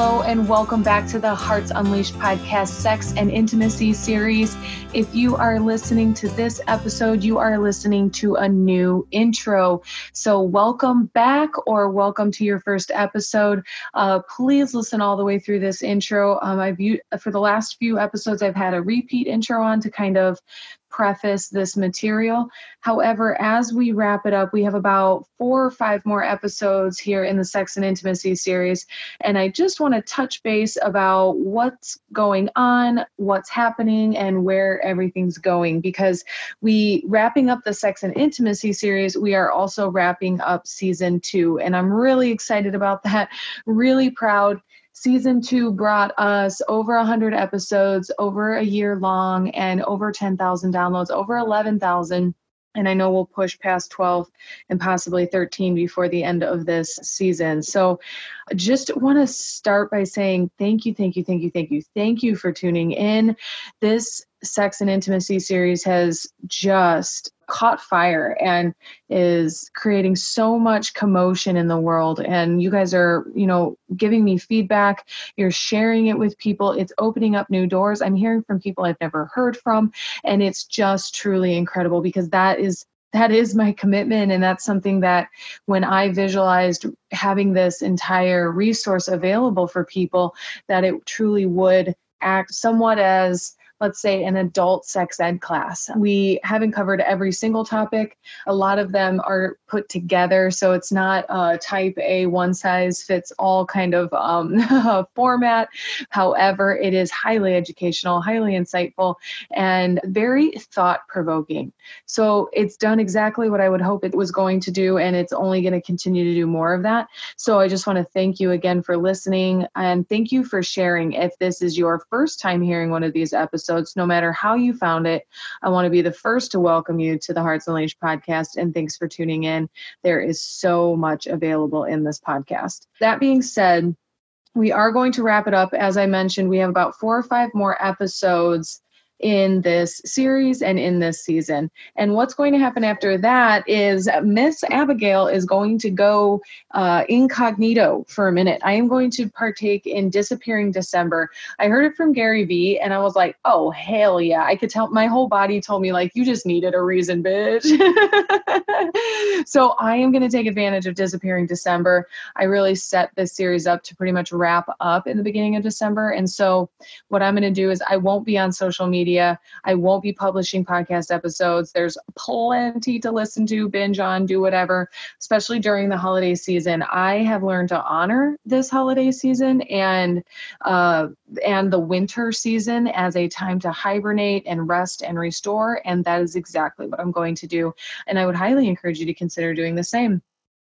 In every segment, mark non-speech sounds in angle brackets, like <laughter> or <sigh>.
Hello, and welcome back to the Hearts Unleashed podcast, Sex and Intimacy series. If you are listening to this episode, you are listening to a new intro. So, welcome back or welcome to your first episode. Uh, please listen all the way through this intro. Um, I've for the last few episodes, I've had a repeat intro on to kind of preface this material. However, as we wrap it up, we have about four or five more episodes here in the Sex and Intimacy series. And I just want to touch base about what's going on, what's happening, and where everything's going. Because we, wrapping up the Sex and Intimacy series, we are also wrapping up season two. And I'm really excited about that, really proud season two brought us over 100 episodes, over a year long, and over 10,000 downloads, over 11,000. And I know we'll push past 12 and possibly 13 before the end of this season. So, just want to start by saying thank you, thank you, thank you, thank you, thank you for tuning in. This sex and intimacy series has just caught fire and is creating so much commotion in the world. And you guys are you know giving me feedback. You're sharing it with people. It's opening up new doors. I'm hearing from people i've never heard from. And it's just truly incredible because that is that is my commitment. And that's something that when i visualized having this entire resource available for people that it truly would act somewhat as let's say, an adult sex ed class. We haven't covered every single topic. A lot of them are put together, so it's not a type A one size fits all kind of um, <laughs> format. However, it is highly educational, highly insightful, and very thought provoking. So it's done exactly what I would hope it was going to do, and it's only going to continue to do more of that. So I just want to thank you again for listening and thank you for sharing. If this is your first time hearing one of these episodes, episodes, no matter how you found it. I want to be the first to welcome you to the Hearts Unleashed podcast, and thanks for tuning in. There is so much available in this podcast. That being said, we are going to wrap it up. As I mentioned, we have about four or five more episodes in this series and in this season. And what's going to happen after that is Miss Abigail is going to go uh, incognito for a minute. I am going to partake in Disappearing December. I heard it from Gary Vee and I was like, oh, hell yeah. I could tell my whole body told me, like, you just needed a reason, bitch. <laughs> so I am going to take advantage of Disappearing December. I really set this series up to pretty much wrap up in the beginning of December. And so what I'm going to do is I won't be on social media media. I won't be publishing podcast episodes. There's plenty to listen to, binge on, do whatever, especially during the holiday season. I have learned to honor this holiday season and uh, and the winter season as a time to hibernate and rest and restore. And that is exactly what I'm going to do. And I would highly encourage you to consider doing the same.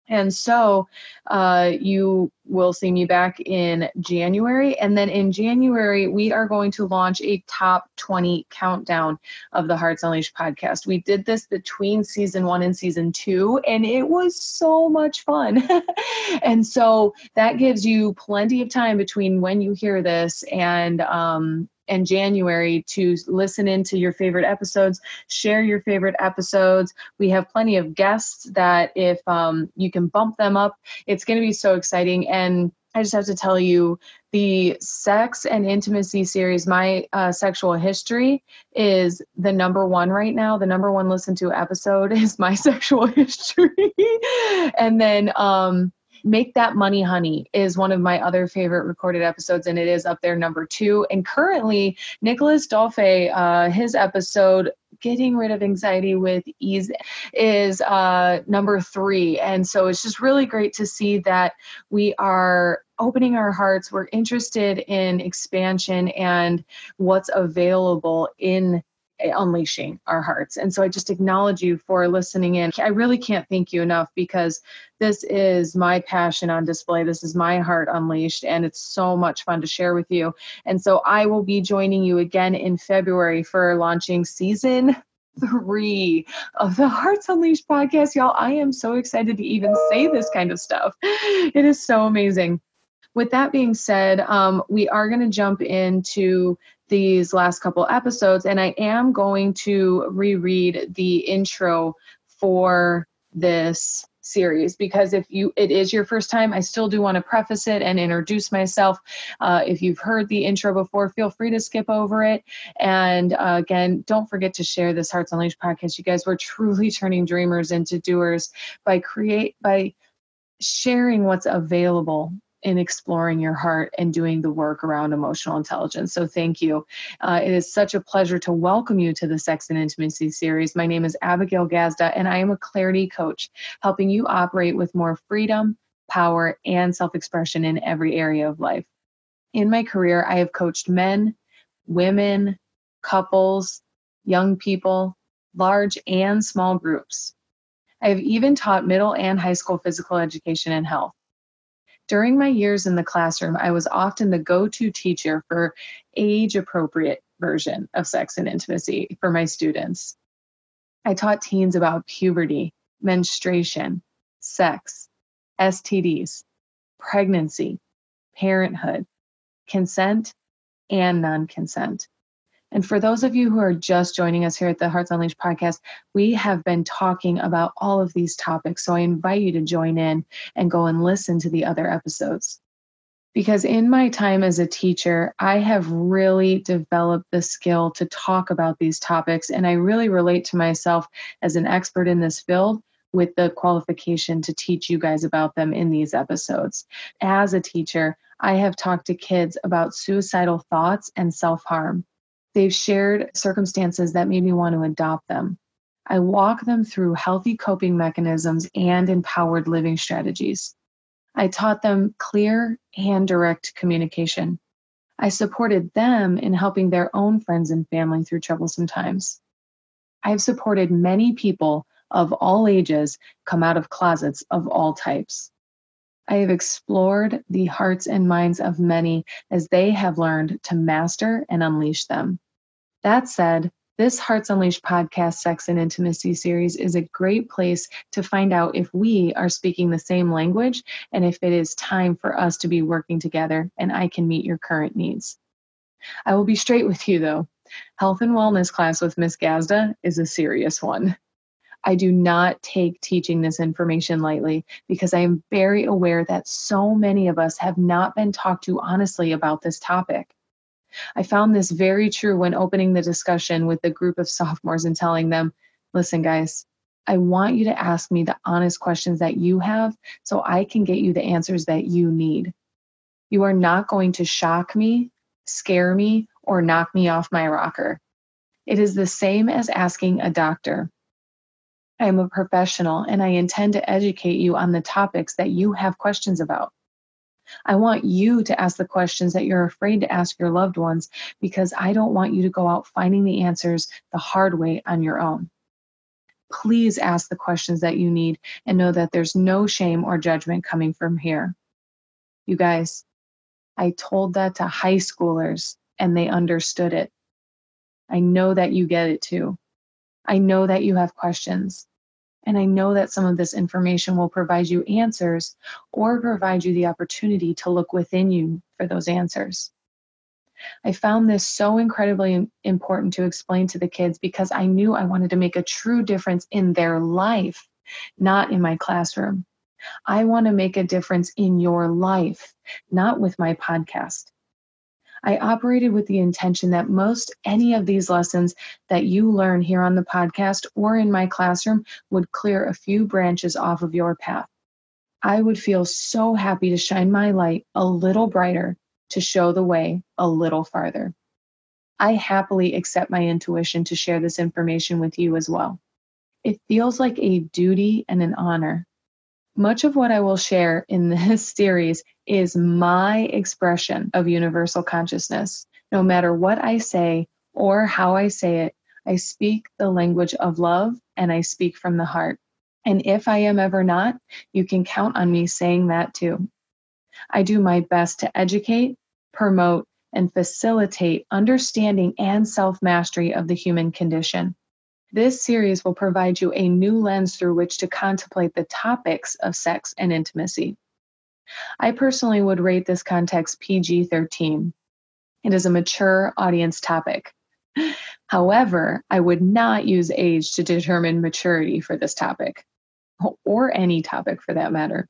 And so uh, you will see me back in January. And then in January, we are going to launch a top 20 countdown of the Hearts Unleashed podcast. We did this between season one and season two, and it was so much fun. <laughs> and so that gives you plenty of time between when you hear this and um, and January to listen into your favorite episodes, share your favorite episodes. We have plenty of guests that if um, you can bump them up, it's going to be so exciting. And I just have to tell you, the sex and intimacy series, my uh, sexual history, is the number one right now. The number one listened to episode <laughs> is my sexual history. <laughs> and then um, Make That Money Honey is one of my other favorite recorded episodes, and it is up there number two. And currently, Nicholas Dolphy, uh, his episode getting rid of anxiety with ease is uh, number three. And so it's just really great to see that we are opening our hearts. We're interested in expansion and what's available in unleashing our hearts. And so I just acknowledge you for listening in. I really can't thank you enough because this is my passion on display. This is my heart unleashed, and it's so much fun to share with you. And so I will be joining you again in February for launching season three of the Hearts Unleashed podcast. Y'all, I am so excited to even say this kind of stuff. It is so amazing. With that being said, um, we are going to jump into these last couple episodes, and I am going to reread the intro for this series because if you it is your first time i still do want to preface it and introduce myself. Uh, if you've heard the intro before feel free to skip over it. And uh, again don't forget to share this hearts unleashed podcast. You guys were <laughs> truly turning dreamers into doers by create by sharing what's available in exploring your heart and doing the work around emotional intelligence. So, thank you. Uh, it is such a pleasure to welcome you to the Sex and Intimacy series. My name is Abigail Gazda, and I am a clarity coach, helping you operate with more freedom, power, and self expression in every area of life. In my career, I have coached men, women, couples, young people, large and small groups. I have even taught middle and high school physical education and health. During my years in the classroom, I was often the go to teacher for age appropriate version of sex and intimacy for my students. I taught teens about puberty, menstruation, sex, STDs, pregnancy, parenthood, consent, and non consent. And for those of you who are just joining us here at the Hearts Unleashed podcast, we have been talking about all of these topics. So I invite you to join in and go and listen to the other episodes. Because in my time as a teacher, I have really developed the skill to talk about these topics. And I really relate to myself as an expert in this field with the qualification to teach you guys about them in these episodes. As a teacher, I have talked to kids about suicidal thoughts and self harm. They've shared circumstances that made me want to adopt them. I walk them through healthy coping mechanisms and empowered living strategies. I taught them clear and direct communication. I supported them in helping their own friends and family through troublesome times. I've supported many people of all ages come out of closets of all types. I have explored the hearts and minds of many as they have learned to master and unleash them. That said, this Hearts Unleashed podcast, Sex and Intimacy series is a great place to find out if we are speaking the same language and if it is time for us to be working together and I can meet your current needs. I will be straight with you though. Health and wellness class with Miss Gazda is a serious one. I do not take teaching this information lightly because I am very aware that so many of us have not been talked to honestly about this topic. I found this very true when opening the discussion with the group of <laughs> sophomores and telling them, listen, guys, I want you to ask me the honest questions that you have so I can get you the answers that you need. You are not going to shock me, scare me, or knock me off my rocker. It is the same as asking a doctor. I am a professional and I intend to educate you on the topics that you have questions about. I want you to ask the questions that you're afraid to ask your loved ones because I don't want you to go out finding the answers the hard way on your own. Please ask the questions that you need and know that there's no shame or judgment coming from here. You guys, I told that to high schoolers and they understood it. I know that you get it too. I know that you have questions. And I know that some of this information will provide you answers or provide you the opportunity to look within you for those answers. I found this so incredibly important to explain to the kids because I knew I wanted to make a true difference in their life, not in my classroom. I want to make a difference in your life, not with my podcast. I operated with the intention that most any of these lessons that you learn here on the podcast or in my classroom would clear a few branches off of your path. I would feel so happy to shine my light a little brighter to show the way a little farther. I happily accept my intuition to share this information with you as well. It feels like a duty and an honor much of what I will share in <laughs> this series is my expression of universal consciousness. No matter what I say or how I say it, I speak the language of love and I speak from the heart. And if I am ever not, you can count on me saying that too. I do my best to educate, promote, and facilitate understanding and self mastery of the human condition. This series will provide you a new lens through which to contemplate the topics of sex and intimacy. I personally would rate this context PG 13. It is a mature audience topic. However, I would not use age to determine maturity for this topic. or any topic for that matter.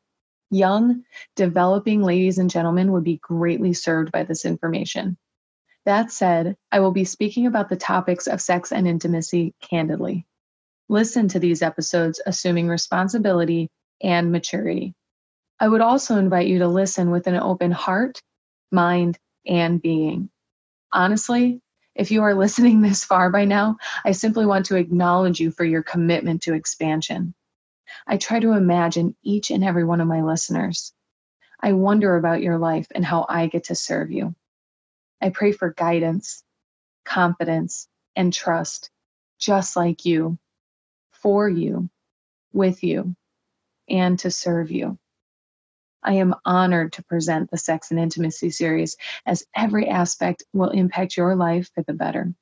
Young, developing ladies and gentlemen would be greatly served by this information. That said, I will be speaking about the topics of sex and intimacy candidly. Listen to these episodes assuming responsibility and maturity. I would also invite you to listen with an open heart, mind, and being. Honestly, if you are <laughs> listening this far by now, I simply want to acknowledge you for your commitment to expansion. I try to imagine each and every one of my listeners. I wonder about your life and how I get to serve you. I pray for guidance, confidence, and trust, just like you, for you, with you, and to serve you. I am honored to present the Sex and Intimacy series as every aspect will impact your life for the better.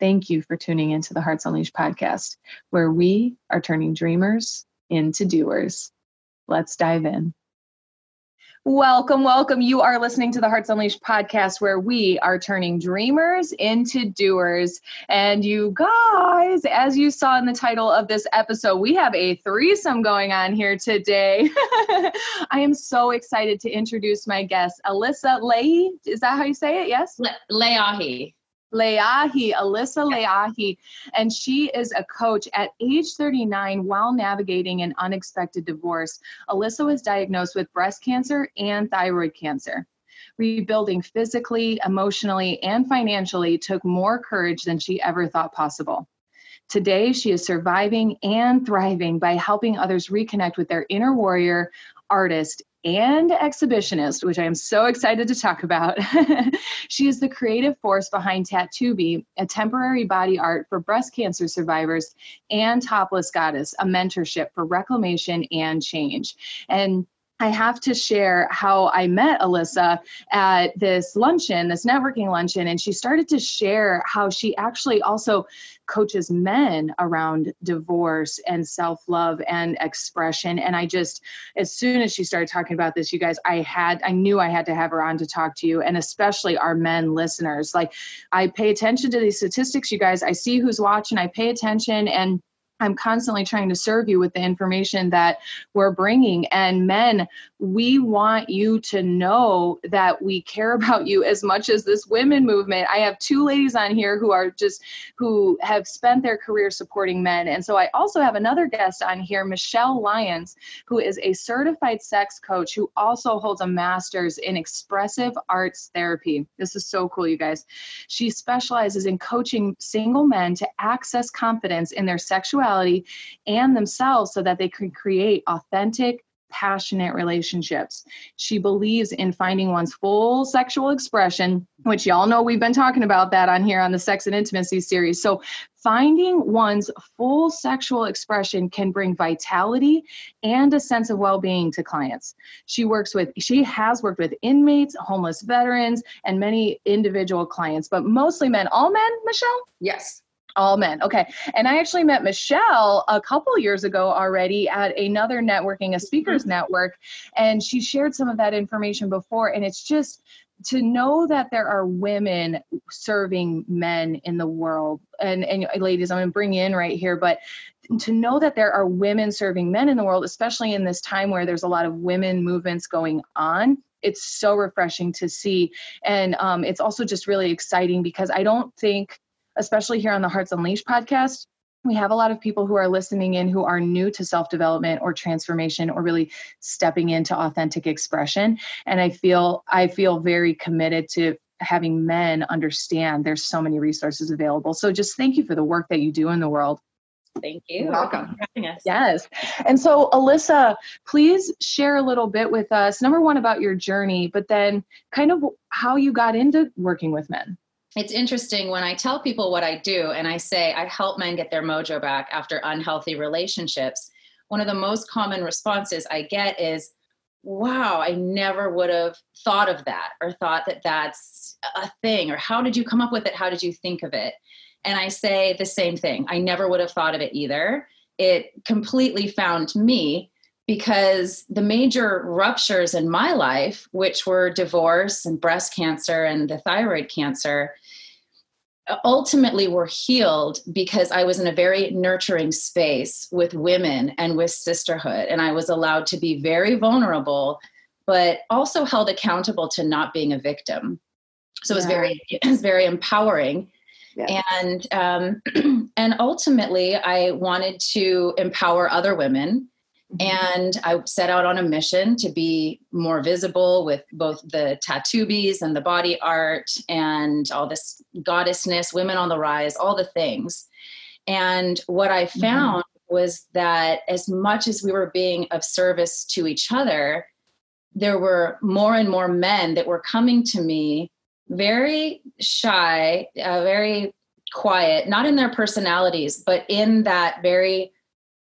Thank you for tuning into the Hearts Unleashed podcast, where we are turning dreamers into doers. Let's dive in. Welcome, welcome. You are listening to the Hearts Unleashed podcast where we are turning dreamers into doers. And you guys, as you saw in the title of this episode, we have a threesome going on here today. <laughs> I am so excited to introduce my guest, Alyssa Leahy. Is that how you say it? Yes? Le- Leahy. Leahy, Alyssa Leahy, and she is a coach at age 39 while navigating an unexpected divorce. Alyssa was diagnosed with breast cancer and thyroid cancer. Rebuilding physically, emotionally, and financially took more courage than she ever thought possible. Today, she is surviving and thriving by helping others reconnect with their inner warrior, artist, and exhibitionist, which I am so excited to talk about. <laughs> she is the creative force behind Tattooby, a temporary body art for breast cancer survivors, and Topless Goddess, a mentorship for reclamation and change. And I have to share how I met Alyssa at this luncheon, this networking luncheon, and she started to share how she actually also coaches men around divorce and self love and expression. And I just, as soon as she started talking about this, you guys, I had, I knew I had to have her on to talk to you, and especially our men listeners. Like, I pay attention to these statistics, you guys. I see who's watching, I pay attention, and I'm constantly trying to serve you with the information that we're bringing. And men, we want you to know that we care about you as much as this women movement. I have two ladies on here who are just, who have spent their career supporting men. And so I also have another guest on here, Michelle Lyons, who is a certified sex coach who also holds a master's in expressive arts therapy. This is so cool, you guys. She specializes in coaching single men to access confidence in their sexuality and themselves so that they can create authentic, passionate relationships. She believes in finding one's full sexual expression, which y'all know we've been talking about that on here on the Sex and Intimacy series. So, finding one's full sexual expression can bring vitality and a sense of well-being to clients. She works with she has worked with inmates, homeless veterans, and many individual clients, but mostly men. All men, Michelle? Yes all men okay and i actually met michelle a couple years ago already at another networking a speakers mm-hmm. network and she shared some of that information before and it's just to know that there are women serving men in the world and and ladies i'm going to bring in right here but to know that there are women serving men in the world especially in this time where there's a lot of women movements going on it's so refreshing to see and um, it's also just really exciting because i don't think especially here on the Hearts Unleashed podcast, we have a lot of people who are listening in who are new to self development or transformation or really stepping into authentic expression and i feel i feel very committed to having men understand there's so many resources available so just thank you for the work that you do in the world Thank you. You're welcome. Yes. And so, Alyssa, please share a little bit with us, number one, about your journey, but then kind of how you got into working with men it's interesting when I tell people what I do and I say I help men get their mojo back after unhealthy relationships. One of the most common responses I get is, wow, I never would have thought of that or thought that that's a thing or how did you come up with it? How did you think of it? And I say the same thing. I never would have thought of it either. It completely found me because the major ruptures in my life, which were divorce and breast cancer and the thyroid cancer, ultimately were healed because I was in a very nurturing space with women and with sisterhood. And I was allowed to be very vulnerable, but also held accountable to not being a victim. So it was very, <clears throat> it was very empowering. Yeah. And um, <clears throat> and ultimately, I wanted to empower other women. And I set out on a mission to be more visible with both the tattoobies and the body art and all this goddessness, women on the rise, all the things. And what I mm-hmm. found mm-hmm. was that as much as we were being of service to each other, there were more and more men that were coming to me very shy, uh, very quiet, not in their personalities, but in that very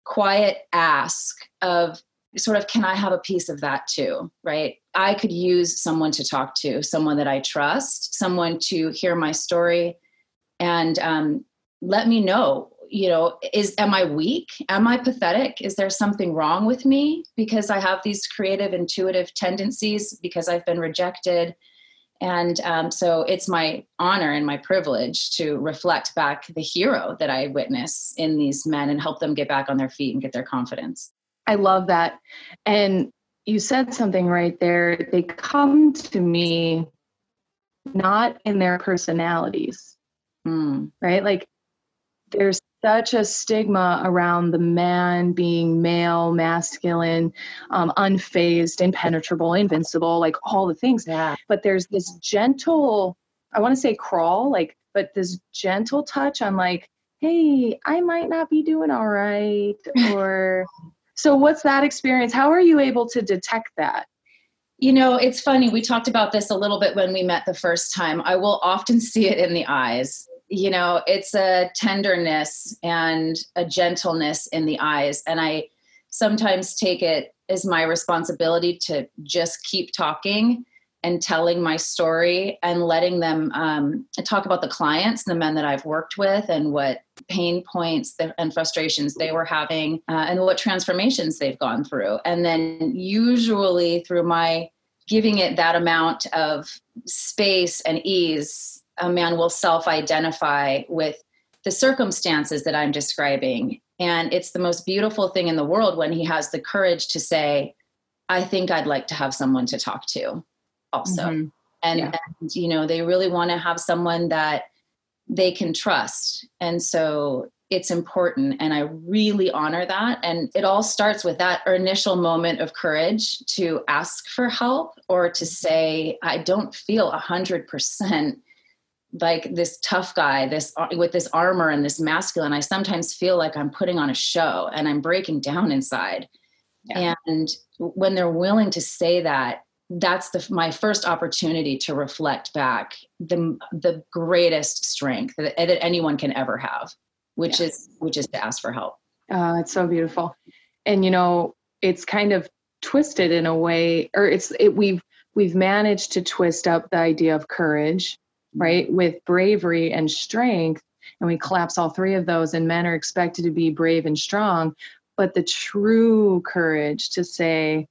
quiet ask of sort of can i have a piece of that too? Right? I could use someone to talk to someone that i trust someone to hear my story and um, let me know you know is am i weak? Am i pathetic? Is there something wrong with me? Because i have these creative intuitive tendencies because i've been rejected and um, so it's my honor and my privilege to reflect back the hero that I witness in these men and help them get back on their feet and get their confidence. I love that. And you said something right there. They come to me not in their personalities, mm. right? Like there's such a stigma around the man being male, masculine, um, unfazed, impenetrable, invincible, like all the things. Yeah. But there's this gentle, I want to say crawl, like, but this gentle touch on like, hey, I might not be doing all right. <laughs> Or so what's that experience? How are you able to detect that? You know, it's funny. We talked about this a little bit when we met the first time. I will often see it in the eyes you know it's a tenderness and a gentleness in the eyes. And i sometimes take it as my responsibility to just keep talking and telling my story and letting them um, talk about the clients the men that i've worked with and what pain points and frustrations they were having uh, and what transformations they've gone through. And then usually through my giving it that amount of space and ease a man will self identify with the circumstances that I'm describing. And it's the most beautiful thing in the world when he has the courage to say, I think I'd like to have someone to talk to also. Mm-hmm. And, yeah. and, you know, they really want to have someone that they can trust. And so it's important. And I really honor that. And it all starts with that initial moment of courage to ask for help or to say, I don't feel a hundred percent like this tough guy this uh, with this armor and this masculine i sometimes feel like i'm putting on a show and i'm breaking down inside. Yeah. and when they're willing to say that that's the my first opportunity to reflect back the the greatest strength that, that anyone can ever have which is which is to ask for help. Uh, it's so beautiful. And you know it's kind of twisted in a way or it's it, we've we've managed to twist up the idea of courage right? With bravery and strength. And we collapse all three of those, and men are expected to be brave and strong. But the true courage to say,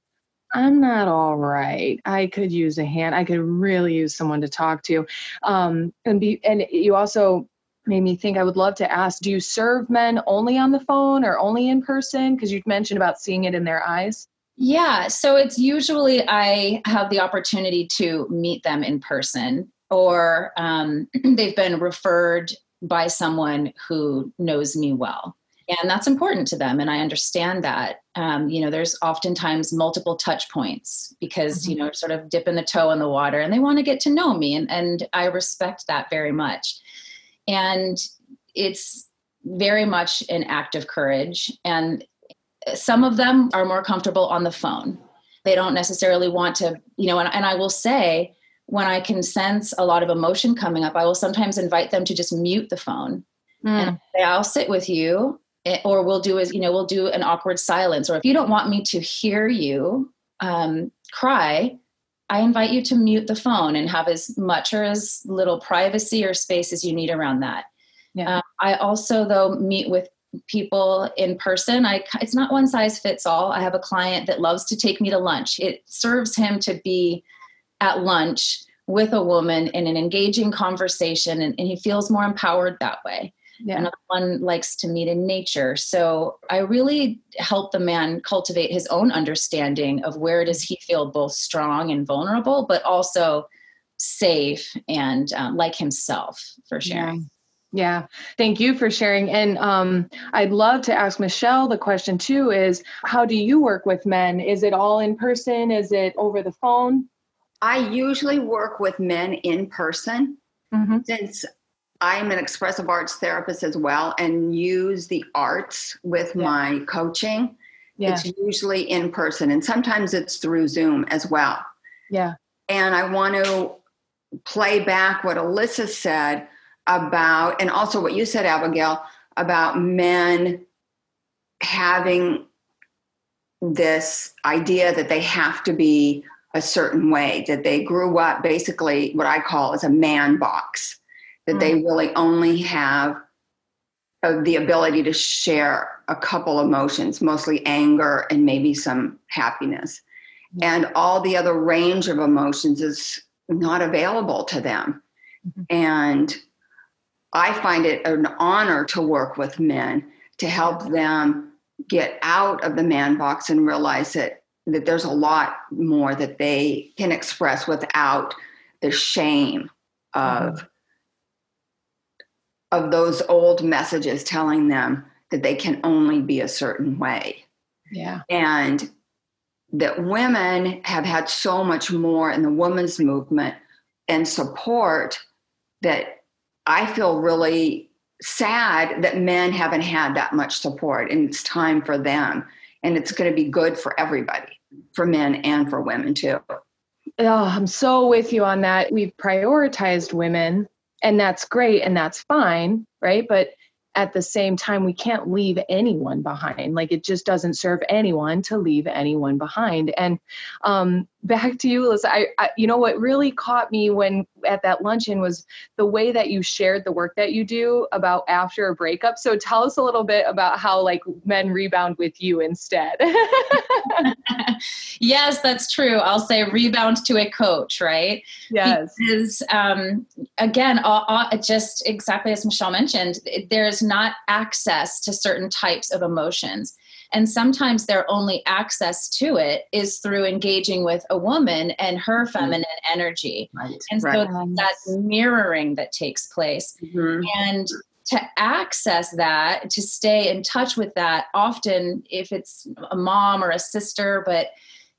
I'm not all right. I could use a hand. I could really use someone to talk to. Um, and be and you also made me think I would love to ask, do you serve men only on the phone or only in person? Because you mentioned about seeing it in their eyes. Yeah, so it's usually I have the opportunity to meet them in person or um, <clears throat> they've been referred by someone who knows me well. And that's important to them and i understand that. Um, you know there's oftentimes multiple touch points because mm-hmm. you know sort of dipping the toe in the water and they want to get to know me and, and i respect that very much. And it's very much an act of courage and some of them are more comfortable on the phone. They don't necessarily want to you know and, and i will say when I can sense a lot of emotion coming up, I will sometimes invite them to just mute the phone mm. and say, I'll sit with you. Eh, or we'll do is, you know, we'll do an awkward silence. Or if you don't want me to hear you um, cry, I invite you to mute the phone and have as much or as little privacy or space as you need around that. Yeah. Um, I also, though, meet with people in person. I it's not one size fits all. I have a client that loves to take me to lunch. It serves him to be at lunch with a woman in an engaging conversation and, and he feels more empowered that way yeah. another one likes to meet in nature so i really help the man cultivate his own understanding of where does he feel both strong and vulnerable but also safe and um, like himself for sharing yeah. Yeah, thank you for sharing. And um, I'd love to ask Michelle the question too is how do you work with men? Is it all in person? Is it over the phone? I usually work with men in person mm-hmm. since I'm an expressive arts therapist as well and use the arts with yeah. my coaching. Yeah. It's usually in person and sometimes it's through Zoom as well. Yeah. And I want to play back what Alyssa said about, and also what you said, Abigail, about men having this idea that they have to be a certain way, that they grew up basically what I call as a man box, that mm. they really only have uh, the ability to share a couple emotions, mostly anger and maybe some happiness. Mm. And all the other range of emotions is not available to them. Mm-hmm. And I find it an honor to work with men to help them get out of the man box and realize that that there's a lot more that they can express without the shame of mm-hmm. of those old messages telling them that they can only be a certain way. Yeah. And that women have had so much more in the women's movement and support that I feel really sad that men haven't had that much support and it's time for them and it's going to be good for everybody for men and for women too. Oh i'm so with you on that. We've prioritized women and that's great and that's fine right? But at the same time we can't leave anyone behind. Like it just doesn't serve anyone to leave anyone behind. And um, back to you Alyssa, I, I, you know what really caught me when at that luncheon was the way that you shared the work that you do about after a breakup. So tell us a little bit about how like men rebound with you instead. <laughs> Yes that's true. I'll say rebound to a coach right? Yes. Because um, again all, all, just exactly as michelle mentioned there's not access to certain types of emotions and sometimes their only access to it is through engaging with a woman and her mm-hmm. feminine energy. Right. And so right. that mirroring that takes place. Mm-hmm. And to access that, to stay in touch with that, often if it's a mom or a sister, but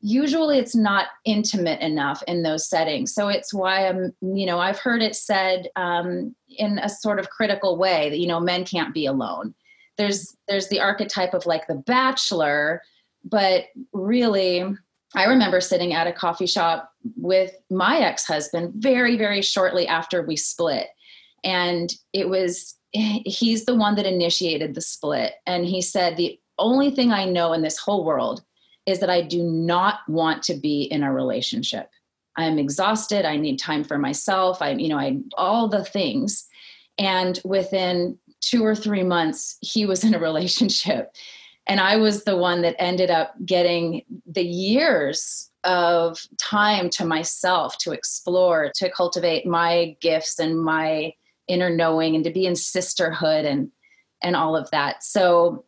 usually it's not intimate enough in those settings so it's why i'm you know i've heard it said um, in a sort of critical way that you know men can't be alone there's there's the archetype of like the bachelor but really i remember sitting at a coffee shop with my ex-husband very very shortly after we split. And it was he's the one that initiated the split. And he said the only thing i know in this whole world is that i do not want to be in a relationship. I'm exhausted. I need time for myself. I you know i all the things. And within two or three months, he was in a relationship. And I was the one that ended up getting the years of time to myself to explore, to cultivate my gifts and my inner knowing and to be in sisterhood and and all of that. So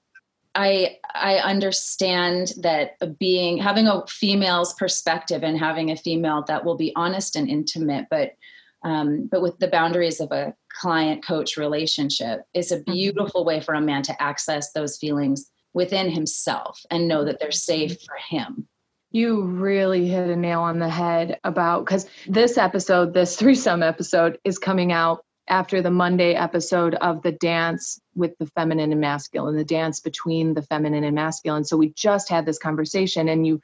I I understand that being having a female's perspective and having a female that will be honest and intimate, but um, but with the boundaries of a client coach relationship is a mm-hmm. beautiful way for a man to access those feelings within himself and know that they're safe mm-hmm. for him you really hit a nail on the head about because this episode this <laughs> threesome episode is coming out after the monday episode of the dance with the feminine and masculine the dance between the feminine and masculine so we just had this conversation and you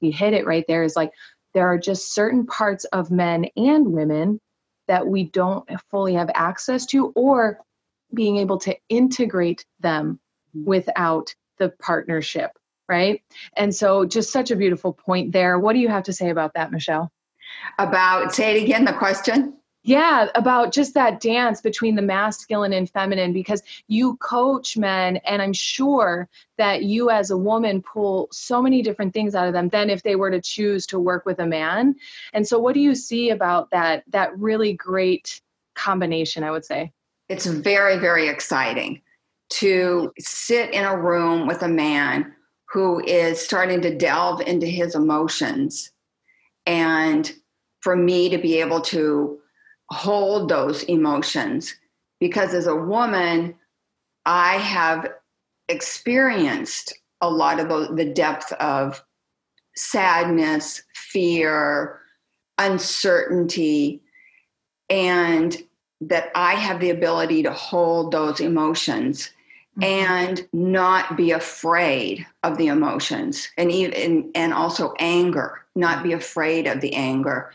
you hit it right there is like there are just certain parts of men and women that we don't fully have access to or being able to integrate them mm-hmm. without the partnership right? And so just such a beautiful point there. What do you have to say about that michelle? About say it again the question Yeah, about just that dance between the masculine and feminine because you coach men, and I'm sure that you as a woman pull so many different things out of them than if they were to choose to work with a man. And so, what do you see about that that really great combination? I would say it's very, very exciting to sit in a room with a man who is starting to delve into his emotions and for me to be able to hold those emotions because as a woman i have experienced a lot of the, depth of sadness fear uncertainty and that i have the ability to hold those emotions mm-hmm. and not be afraid of the emotions and even and also anger not be afraid of the anger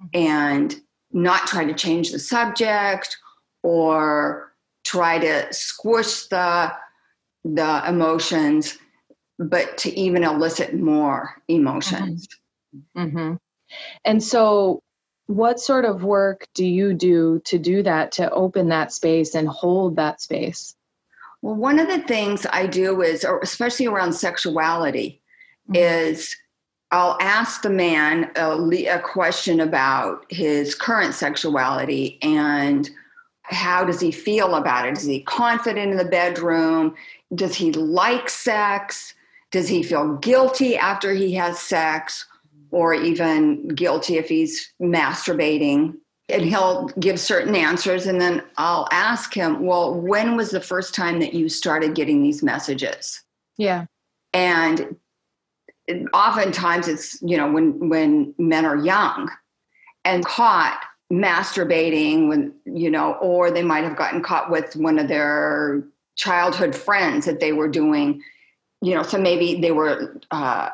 mm-hmm. and not try to change the subject or try to squish the the emotions but to even elicit more emotions mm-hmm. Mm-hmm. and so what sort of work do you do to do that to open that space and hold that space well one of the things i do is especially around sexuality mm-hmm. is I'll ask the man a, a, question about his current sexuality and how does he feel about it? Is he confident in the bedroom? Does he like sex? Does he feel guilty after he has sex? Or even guilty if he's masturbating? And he'll give certain answers. And then I'll ask him, Well, when was the first time that you started getting these messages? Yeah. And oftentimes it's you know when when men are young and caught masturbating when you know or they might have gotten caught with one of their childhood friends that they were doing you know so maybe they were uh,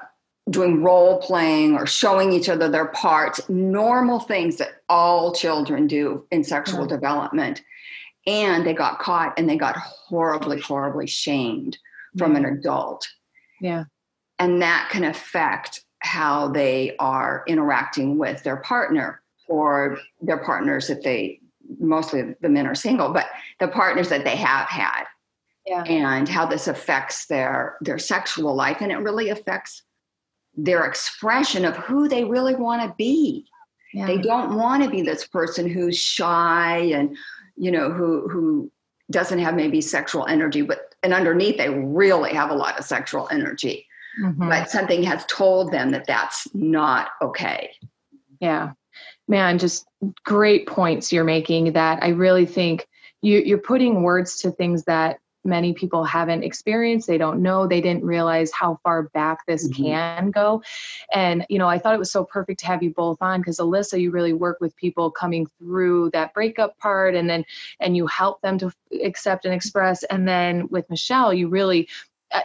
doing role playing or showing each other their parts normal things that all children do in sexual yeah. development. And they got caught and they got horribly horribly shamed from an adult. Yeah and that can affect how they are interacting with their partner or their partners that they mostly the men are single but the partners that they have had yeah. and how this affects their their sexual life and it really affects their expression of who they really want to be yeah. they don't want to be this person who's shy and you know who who doesn't have maybe sexual energy but and underneath they really have a lot of sexual energy mm-hmm. but something has told them that that's not okay. Yeah. Man, just great points you're making that I really think you, you're putting words to things that many people haven't experienced they don't know they didn't realize how far back this mm-hmm. can go and you know i thought it was so perfect to have you both on because alyssa you really work with people coming through that breakup part and then and you help them to accept and express and then with michelle you really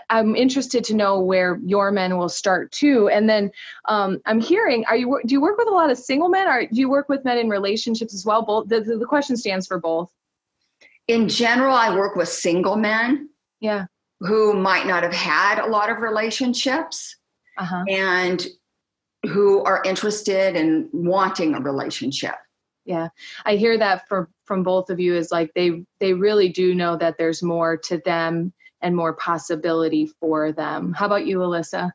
I'm interested to know where your men will start too. And then um, I'm hearing, are you do you work with a lot of single men, or do you work with men in relationships as well? Both. The, the question stands for both. In general, I work with single men. Yeah. Who might not have had a lot of relationships, uh-huh. and who are interested in wanting a relationship. Yeah, I hear that for from both of you is like they they really do know that there's more to them and more possibility for them. How about you, Alyssa?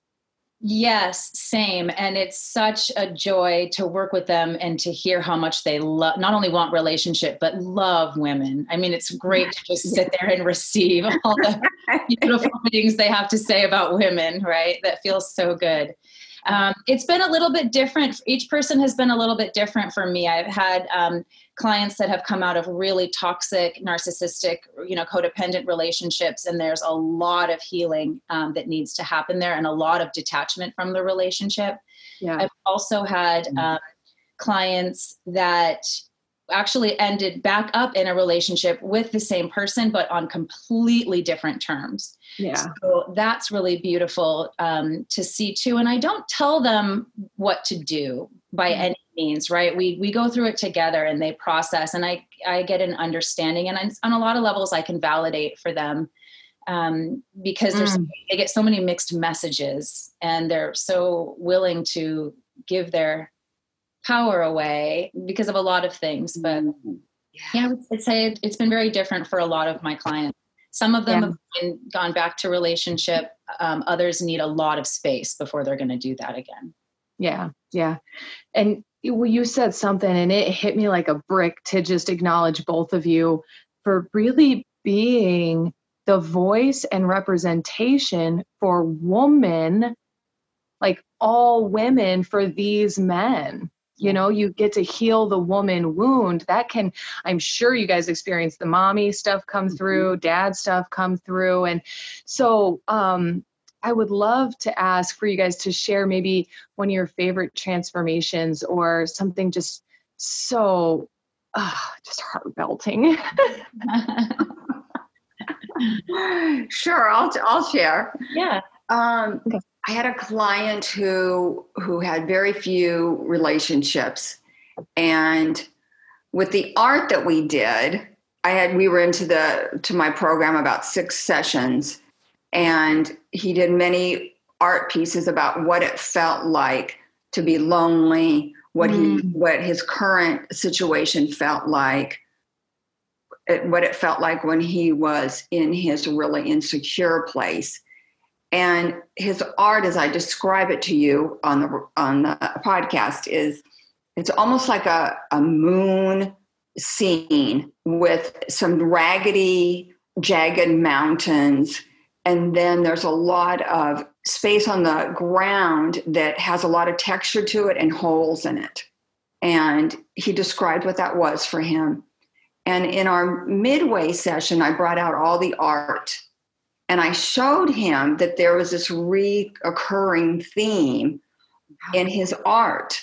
Yes, same. And it's such a joy to work with them and to hear how much they love, not only want relationship, but love women. I mean, it's great to just sit there and receive all the <laughs> beautiful things they have to say about women, right? That feels so good. Um, it's been a little bit different. Each person has been a little bit different for me. I've had um, clients that have come out of really toxic, narcissistic, you know, codependent relationships, and there's a lot of healing um, that needs to happen there, and a lot of detachment from the relationship. Yeah. I've also had mm-hmm. um, clients that actually ended back up in a relationship with the same person but on completely different terms yeah so that's really beautiful um, to see too and i don't tell them what to do by mm-hmm. any means right we we go through it together and they process and i i get an understanding and I, on a lot of levels i can validate for them um, because there's mm. they get so many mixed messages and they're so willing to give their power away because of a lot of things. But mm-hmm. yeah, I would say it's been very different for a lot of my clients. Some of them yeah. have been, gone back to relationship. Um, others need a lot of space before they're going to do that again. Yeah, yeah. And well, you said something and it hit me like a brick to just acknowledge both of you for really being the voice and representation for women, like all women, for these men you know you get to heal the woman wound that can i'm sure you guys experience the mommy stuff come mm-hmm. through dad stuff come through and so um i would love to ask for you guys to share maybe one of your favorite transformations or something just so uh, just heart belting. <laughs> sure i'll i'll share yeah um okay. I had a client who who had very few relationships, and with the art that we did, I had we were into the to my program about six sessions, and he did many art pieces about what it felt like to be lonely, what mm. he what his current situation felt like, what it felt like when he was in his really insecure place and his art as i describe it to you on the on the podcast is it's almost like a, a moon scene with some raggedy jagged mountains. And then there's a lot of space on the ground that has a lot of texture to it and holes in it. And he described what that was for him. And in our midway session i brought out all the art and I showed him that there was this reoccurring theme in his art.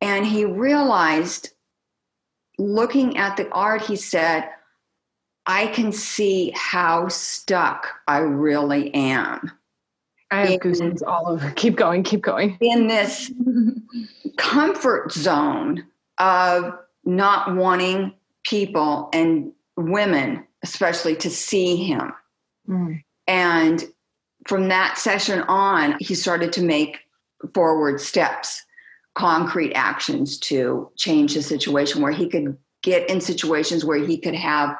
And he realized, looking at the art, he said, I can see how stuck I really am. I have in, goosebumps all over. <laughs> Keep going, keep going. In this comfort zone of not wanting people and women, especially, to see him. Mm. And from that session on, he started to make forward steps, concrete actions to change the situation where he could get in situations where he could have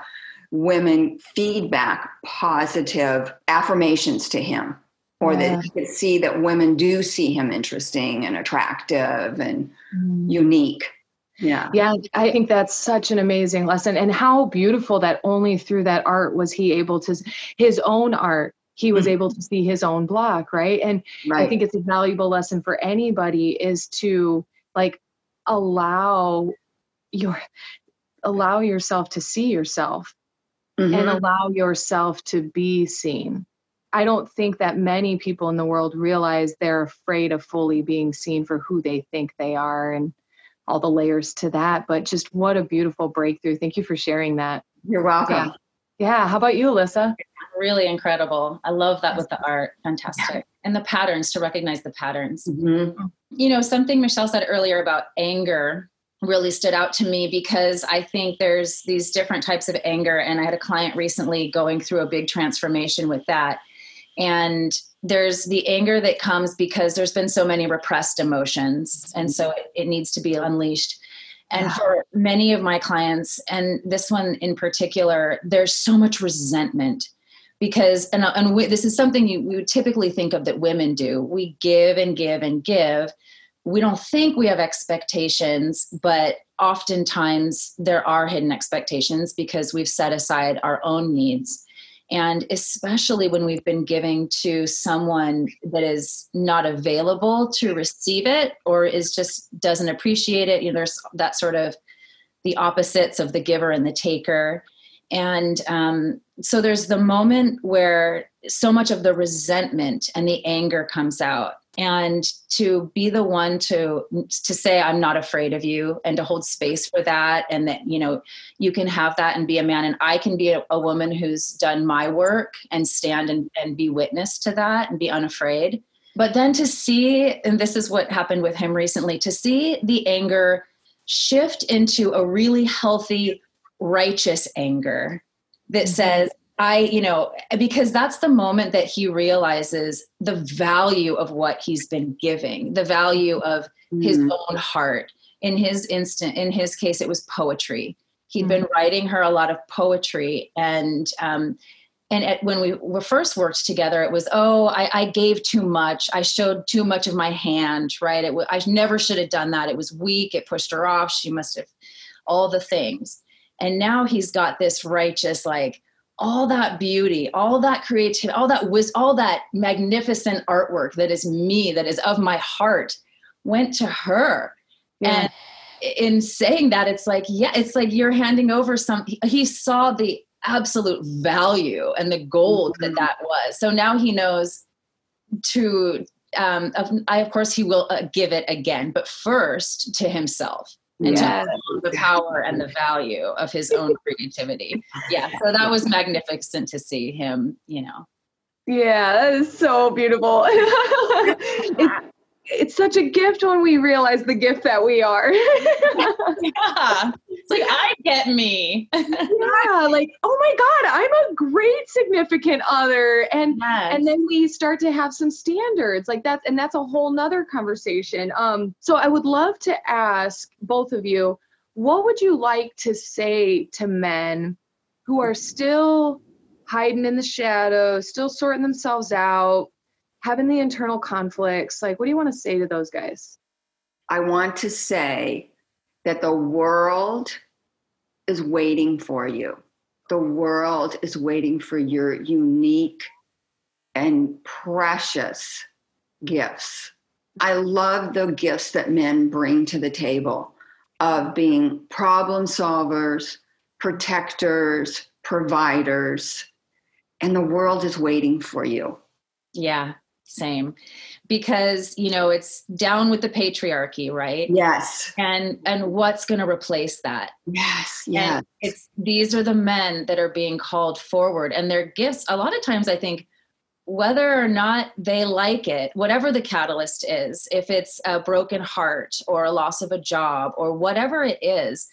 women feedback positive affirmations to him or yeah. that he could see that women do see him interesting and attractive and mm. unique yeah. Yeah. I think that's such an amazing lesson. And how beautiful that only through that art was he able to, his own art, he was mm-hmm. able to see his own block. Right. And right. I think it's a valuable lesson for anybody is to like allow your, allow yourself to see yourself mm-hmm. and allow yourself to be seen. I don't think that many people in the world realize they're afraid of fully being seen for who they think they are. And all the layers to that. But just what a beautiful breakthrough. Thank you for sharing that. You're welcome. Yeah. yeah. How about you, Alyssa? Really incredible. I love that with the art. Fantastic. Yeah. And the patterns to recognize the patterns. Mm-hmm. You know, something Michelle said earlier about anger really stood out to me because I think there's these different types of anger. And I had a client recently going through a big transformation with that. And there's the anger that comes because there's been so many repressed emotions and so it, it needs to be unleashed. And yeah. for many of my clients and this one in particular there's so much resentment because and, and we, this is something you, we would typically think of that women do. We give and give and give. We don't think we have expectations but oftentimes there are hidden expectations because we've set aside our own needs and especially when we've been giving to someone that is not available to receive it or is just doesn't appreciate it you know there's that sort of the opposites of the giver and the taker. And um, so there's the moment where so much of the resentment and the anger comes out and to be the one to to say i'm not afraid of you and to hold space for that and that you know you can have that and be a man and i can be a, a woman who's done my work and stand and, and be witness to that and be unafraid but then to see and this is what happened with him recently to see the anger shift into a really healthy righteous anger that mm-hmm. says I, you know, because that's the moment that he realizes the value of what he's been giving, the value of mm. his own heart. In his instant, in his case, it was poetry. he had mm. been writing her a lot of poetry, and um, and at, when we were first worked together, it was oh, I, I, gave too much. I showed too much of my hand. Right? It, I never should have done that. It was weak. It pushed her off. She must have all the things. And now he's got this righteous like all that beauty, all that creativity, all that was all that magnificent artwork that is me, that is of my heart, went to her. Yeah. And in saying that, it's like, yeah, it's like you're handing over some. He saw the absolute value and the gold mm-hmm. that that was. So now he knows to. Um, I of course he will uh, give it again, but first to himself and to the power and the value of his own <laughs> creativity. Yeah, so that was magnificent to see him, you know. Yeah, that is so beautiful. <laughs> it, it's such a gift when we realize the gift that we are. <laughs> yeah. It's like I get me. <laughs> yeah, like, oh my God, I'm a great significant other. And yes. and then we start to have some standards. Like that's and that's a whole nother conversation. Um, so I would love to ask both of you, what would you like to say to men who are still hiding in the shadows, still sorting themselves out, having the internal conflicts like what do you want to say to those guys i want to say that the world is waiting for you. The world is waiting for your unique and precious gifts. I love the gifts that men bring to the table of being problem solvers protectors providers and the world is waiting for you. Yeah same because you know it's down with the patriarchy right? Yes. And and what's going to replace that? Yes yes. and it's these are the men that are being called forward and their gifts a lot of times i think whether or not they like it whatever the catalyst is if it's a broken heart or a loss of a job or whatever it is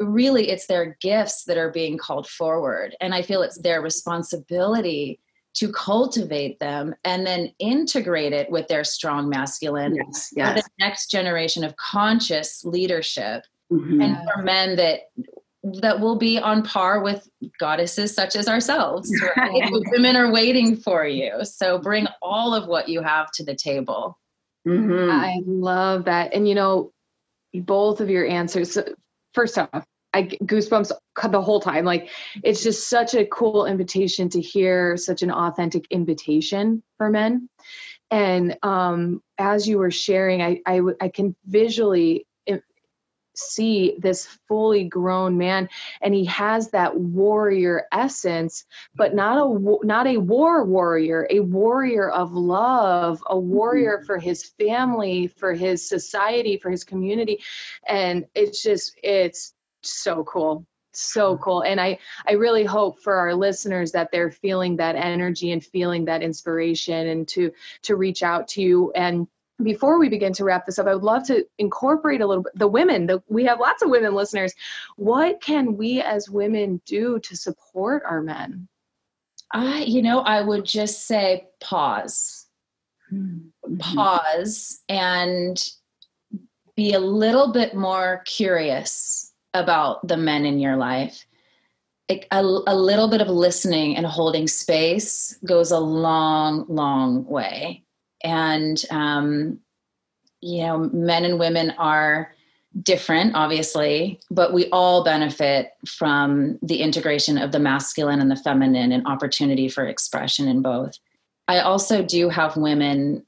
really it's their gifts that are being called forward. And i feel it's their responsibility to cultivate them and then integrate it with their strong masculine yes, yes. for the next generation of conscious leadership mm-hmm. and for men that that will be on par with goddesses such as ourselves <laughs> right? women are waiting for you so bring all of what you have to the table mm-hmm. i love that and you know both of your answers first off I goosebumps the whole time. Like it's just such a cool invitation to hear such an authentic invitation for men. And um, as you were sharing, I, I, I can visually eh, see this fully grown man and he has that warrior essence but not a not a war warrior a warrior of love a warrior mm-hmm. for his family for his society for his community and it's just it's so cool so cool. And i i really hope for our listeners that they're feeling that energy and feeling that inspiration and to to reach out to you. And before we begin to wrap this up i would love to incorporate a little bit the women the, we have lots of women listeners. What can we as women do to support our men? I you know i would just say pause. Mm-hmm. pause and be a little bit more curious about the men in your life a, a, little bit of listening and holding space goes a long long way. And um, you know men and women are different obviously but we all benefit from the integration of the masculine and the feminine and opportunity for expression in both. I also do have women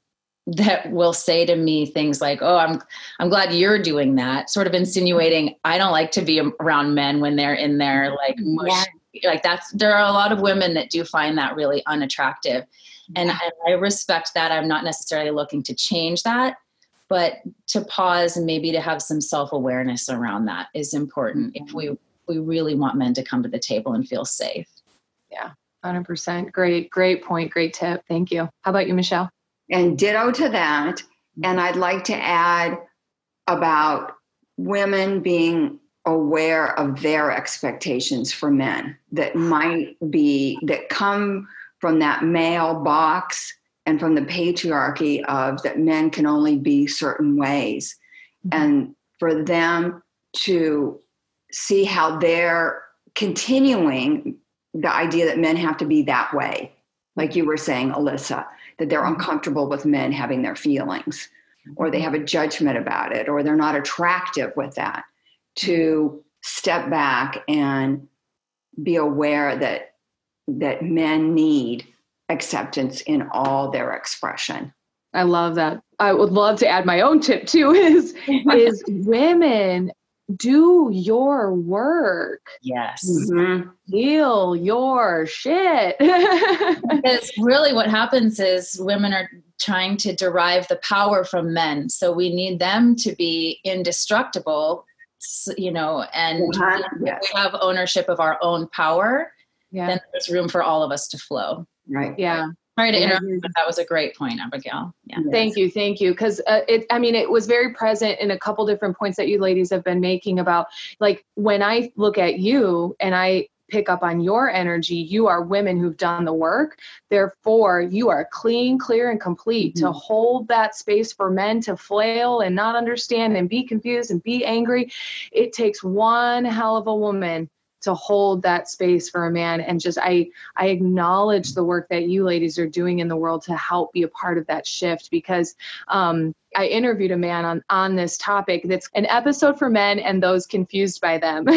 that will say to me things like oh i'm i'm glad you're doing that sort of insinuating i don't like to be around men when they're in there mm-hmm. like mush. Yeah. like that's there are a lot of women that do find that really unattractive. And, and i respect that. I'm not necessarily looking to change that but to pause and maybe to have some self-awareness around that is important if mm-hmm. we we really want men to come to the table and feel safe. Yeah 100% great great point great tip. Thank you. How about you michelle and ditto to that. And I'd like to add about women being aware of their expectations for men that might be that come from that male box and from the patriarchy of that men can only be certain ways mm-hmm. and for them to see how they're continuing the idea that men have to be that way like you were saying alyssa that they're mm-hmm. uncomfortable with men having their feelings or they have a judgment about it or they're not attractive with that to step back and be aware that that men need acceptance in all their expression. I love that. I would love to add my own tip too <laughs> is is <laughs> women do your work yes mm-hmm. heal your shit <laughs> because really what happens is women are trying to derive the power from men. So we need them to be indestructible, you know, and uh-huh. yes. we have ownership of our own power, yeah. then there's room for all of us to flow. Right. Yeah. Sorry to interrupt, but that was a great point, Abigail. Yeah. Thank you, thank you. Because uh, it, I mean, it was very present in a couple different points that you ladies have been making about, like, when I look at you and I pick up on your energy. You are women who've done the work. Therefore, you are clean, clear, and complete mm-hmm. to hold that space for men to flail and not understand and be confused and be angry. It takes one hell of a woman to hold that space for a man. And just i i acknowledge the work that you ladies are doing in the world to help be a part of that shift because um, i interviewed a man on on this topic that's an episode for men and those confused by them. <laughs>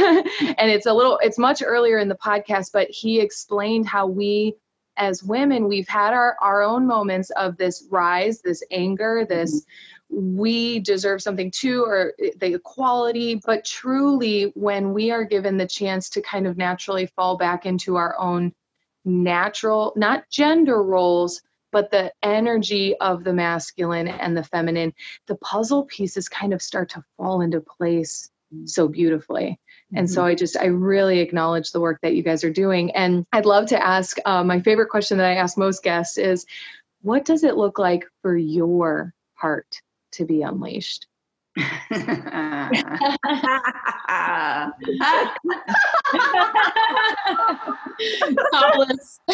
And it's a little it's much earlier in the podcast but he explained how we as women we've had our our own moments of this rise this anger this mm-hmm we deserve something too or the equality. But truly when we are given the chance to kind of naturally fall back into our own natural not gender roles but the energy of the masculine and the feminine the puzzle pieces kind of start to fall into place so beautifully. And mm-hmm. so i just i really acknowledge the work that you guys are doing. And i'd love to ask uh, my favorite question that i ask most guests is what does it look like for your heart to be unleashed. <laughs> Topless. <laughs>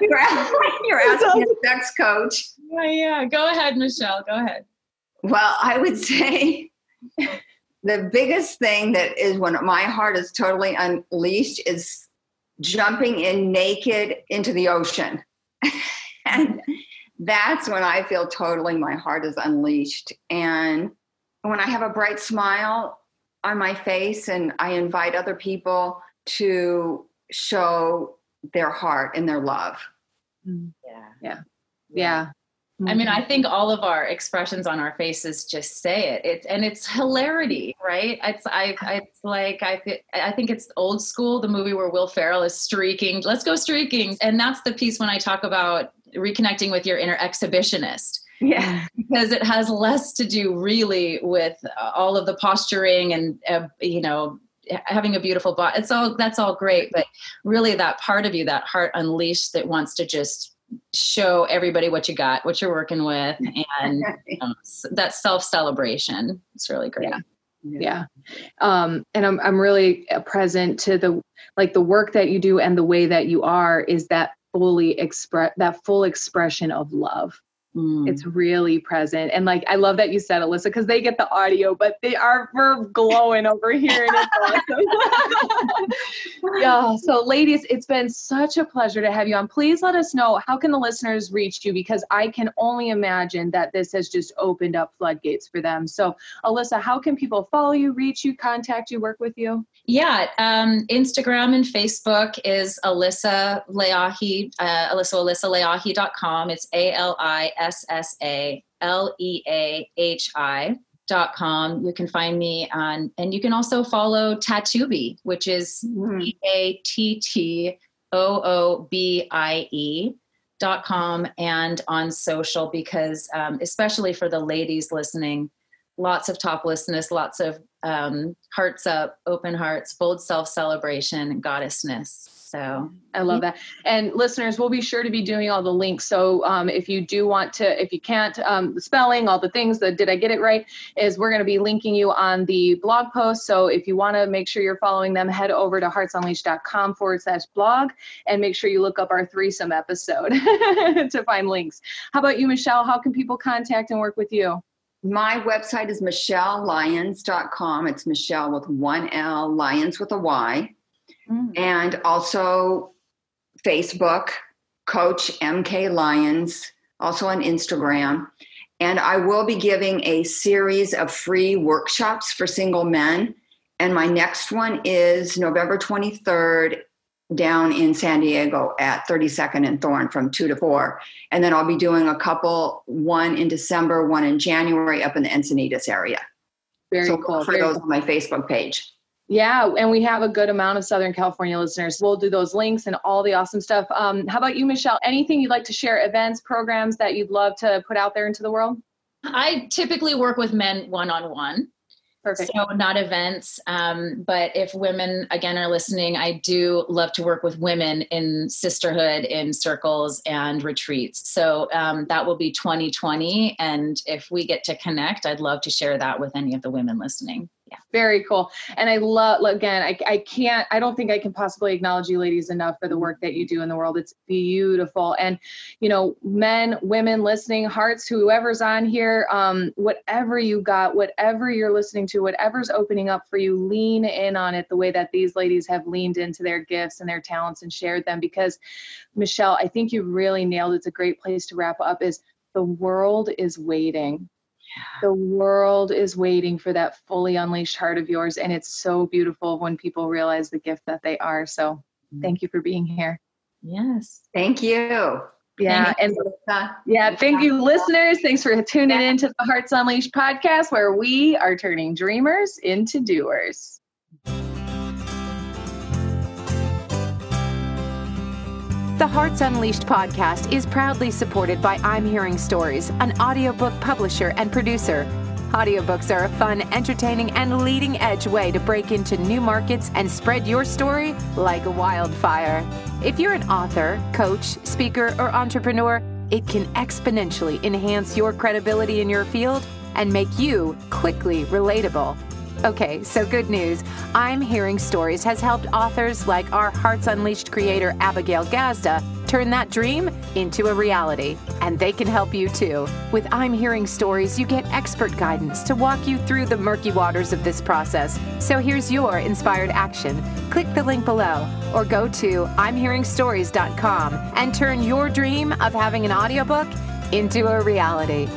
you're, asking, you're asking a sex coach. Yeah, yeah. Go ahead, Michelle. Go ahead. Well, I would say the biggest thing that is when my heart is totally unleashed is jumping in naked into the ocean. <laughs> and that's when I feel totally my heart is unleashed. And when I have a bright smile on my face and I invite other people to show their heart and their love. Mm. Yeah. Yeah. Yeah. I mean, I think all of our expressions on our faces just say it. It's and it's hilarity, right? It's I, it's like I, I think it's old school. The movie where Will Ferrell is streaking. Let's go streaking, and that's the piece when I talk about reconnecting with your inner exhibitionist. Yeah. Because it has less to do really with all of the posturing and, uh, you know, having a beautiful body. It's all, that's all great. But really, that part of you, that heart unleashed that wants to just show everybody what you got, what you're working with, <laughs> and know, that self celebration. It's really great. Yeah. Yeah. Um, and I'm, I'm really present to the, like the work that you do and the way that you are is that fully express that full expression of love Mm. It's really present. And like, I love that you said, Alyssa, because they get the audio, but they are, we're glowing over here. And it's awesome. yeah. So, ladies, it's been such a pleasure to have you on. Please let us know how can the listeners reach you? Because I can only imagine that this has just opened up floodgates for them. So, Alyssa, how can people follow you, reach you, contact you, work with you? Yeah. Um, Instagram and Facebook is Alyssa Leahi, uh, Alyssa, AlyssaLeahi.com. It's A L I S S A L E A H I dot com. You can find me on, and you can also follow Tattoobie, which is mm-hmm. T A T T O O B I E dot com and on social because um, especially for the ladies listening lots of toplessness lots of um, hearts up open hearts bold self celebration goddessness So I love that. And listeners, we'll be sure to be doing all the links. So um, if you do want to, if you can't, um, the spelling, all the things that did I get it right, is we're going to be linking you on the blog post. So if you want to make sure you're following them, head over to heartsunleashed.com forward slash blog and make sure you look up our threesome episode <laughs> to find links. How about you, Michelle? How can people contact and work with you? My website is michellelyons.com. It's Michelle with one L, Lyons with a Y. Mm. And also Facebook, Coach MK Lyons, also on Instagram. And I will be giving a series of free workshops for single men. And my next one is November 23rd down in San Diego at 32nd and Thorn from 2 to 4. And then I'll be doing a couple, one in December, one in January up in the Encinitas area. Very so cool. For Very those cool. on my Facebook page. Yeah, and we have a good amount of Southern California listeners. We'll do those links and all the awesome stuff. Um, how about you, Michelle? Anything you'd like to share, events, programs that you'd love to put out there into the world? I typically work with men one on one. Perfect. So not events, um, but if women again are listening, I do love to work with women in sisterhood, in circles and retreats. So um, that will be 2020, and if we get to connect, I'd love to share that with any of the women listening yeah. Very cool. And i love again I, I can't i don't think i can possibly acknowledge you ladies enough for the work that you do in the world. It's beautiful. And you know men women listening hearts whoever's on here um, whatever you got whatever you're listening to whatever's opening up for you lean in on it the way that these ladies have leaned into their gifts and their talents and shared them. Because michelle i think you really nailed it. it's a great place to wrap up is the world is waiting the world is waiting for that fully unleashed heart of yours. And it's so beautiful when people realize the gift that they are. So mm-hmm. thank you for being here. Yes. Thank you. Yeah. and yeah, thank you, listeners. Thanks for tuning in to the Hearts Unleashed podcast, where we are turning dreamers into doers. The Hearts Unleashed podcast is proudly supported by I'm Hearing Stories, an audiobook publisher and producer. Audiobooks are a fun, entertaining, and leading edge way to break into new markets and spread your story like a wildfire. If you're an author, coach, speaker, or entrepreneur, it can exponentially enhance your credibility in your field and make you quickly relatable. Okay, so good news. I'm Hearing Stories has helped authors like our Hearts Unleashed creator Abigail Gazda turn that dream into a reality. And they can help you too. With I'm Hearing Stories, you get expert guidance to walk you through the murky waters of this process. So here's your inspired action. Click the link below or go to I'mHearingStories.com and turn your dream of having an audiobook into a reality.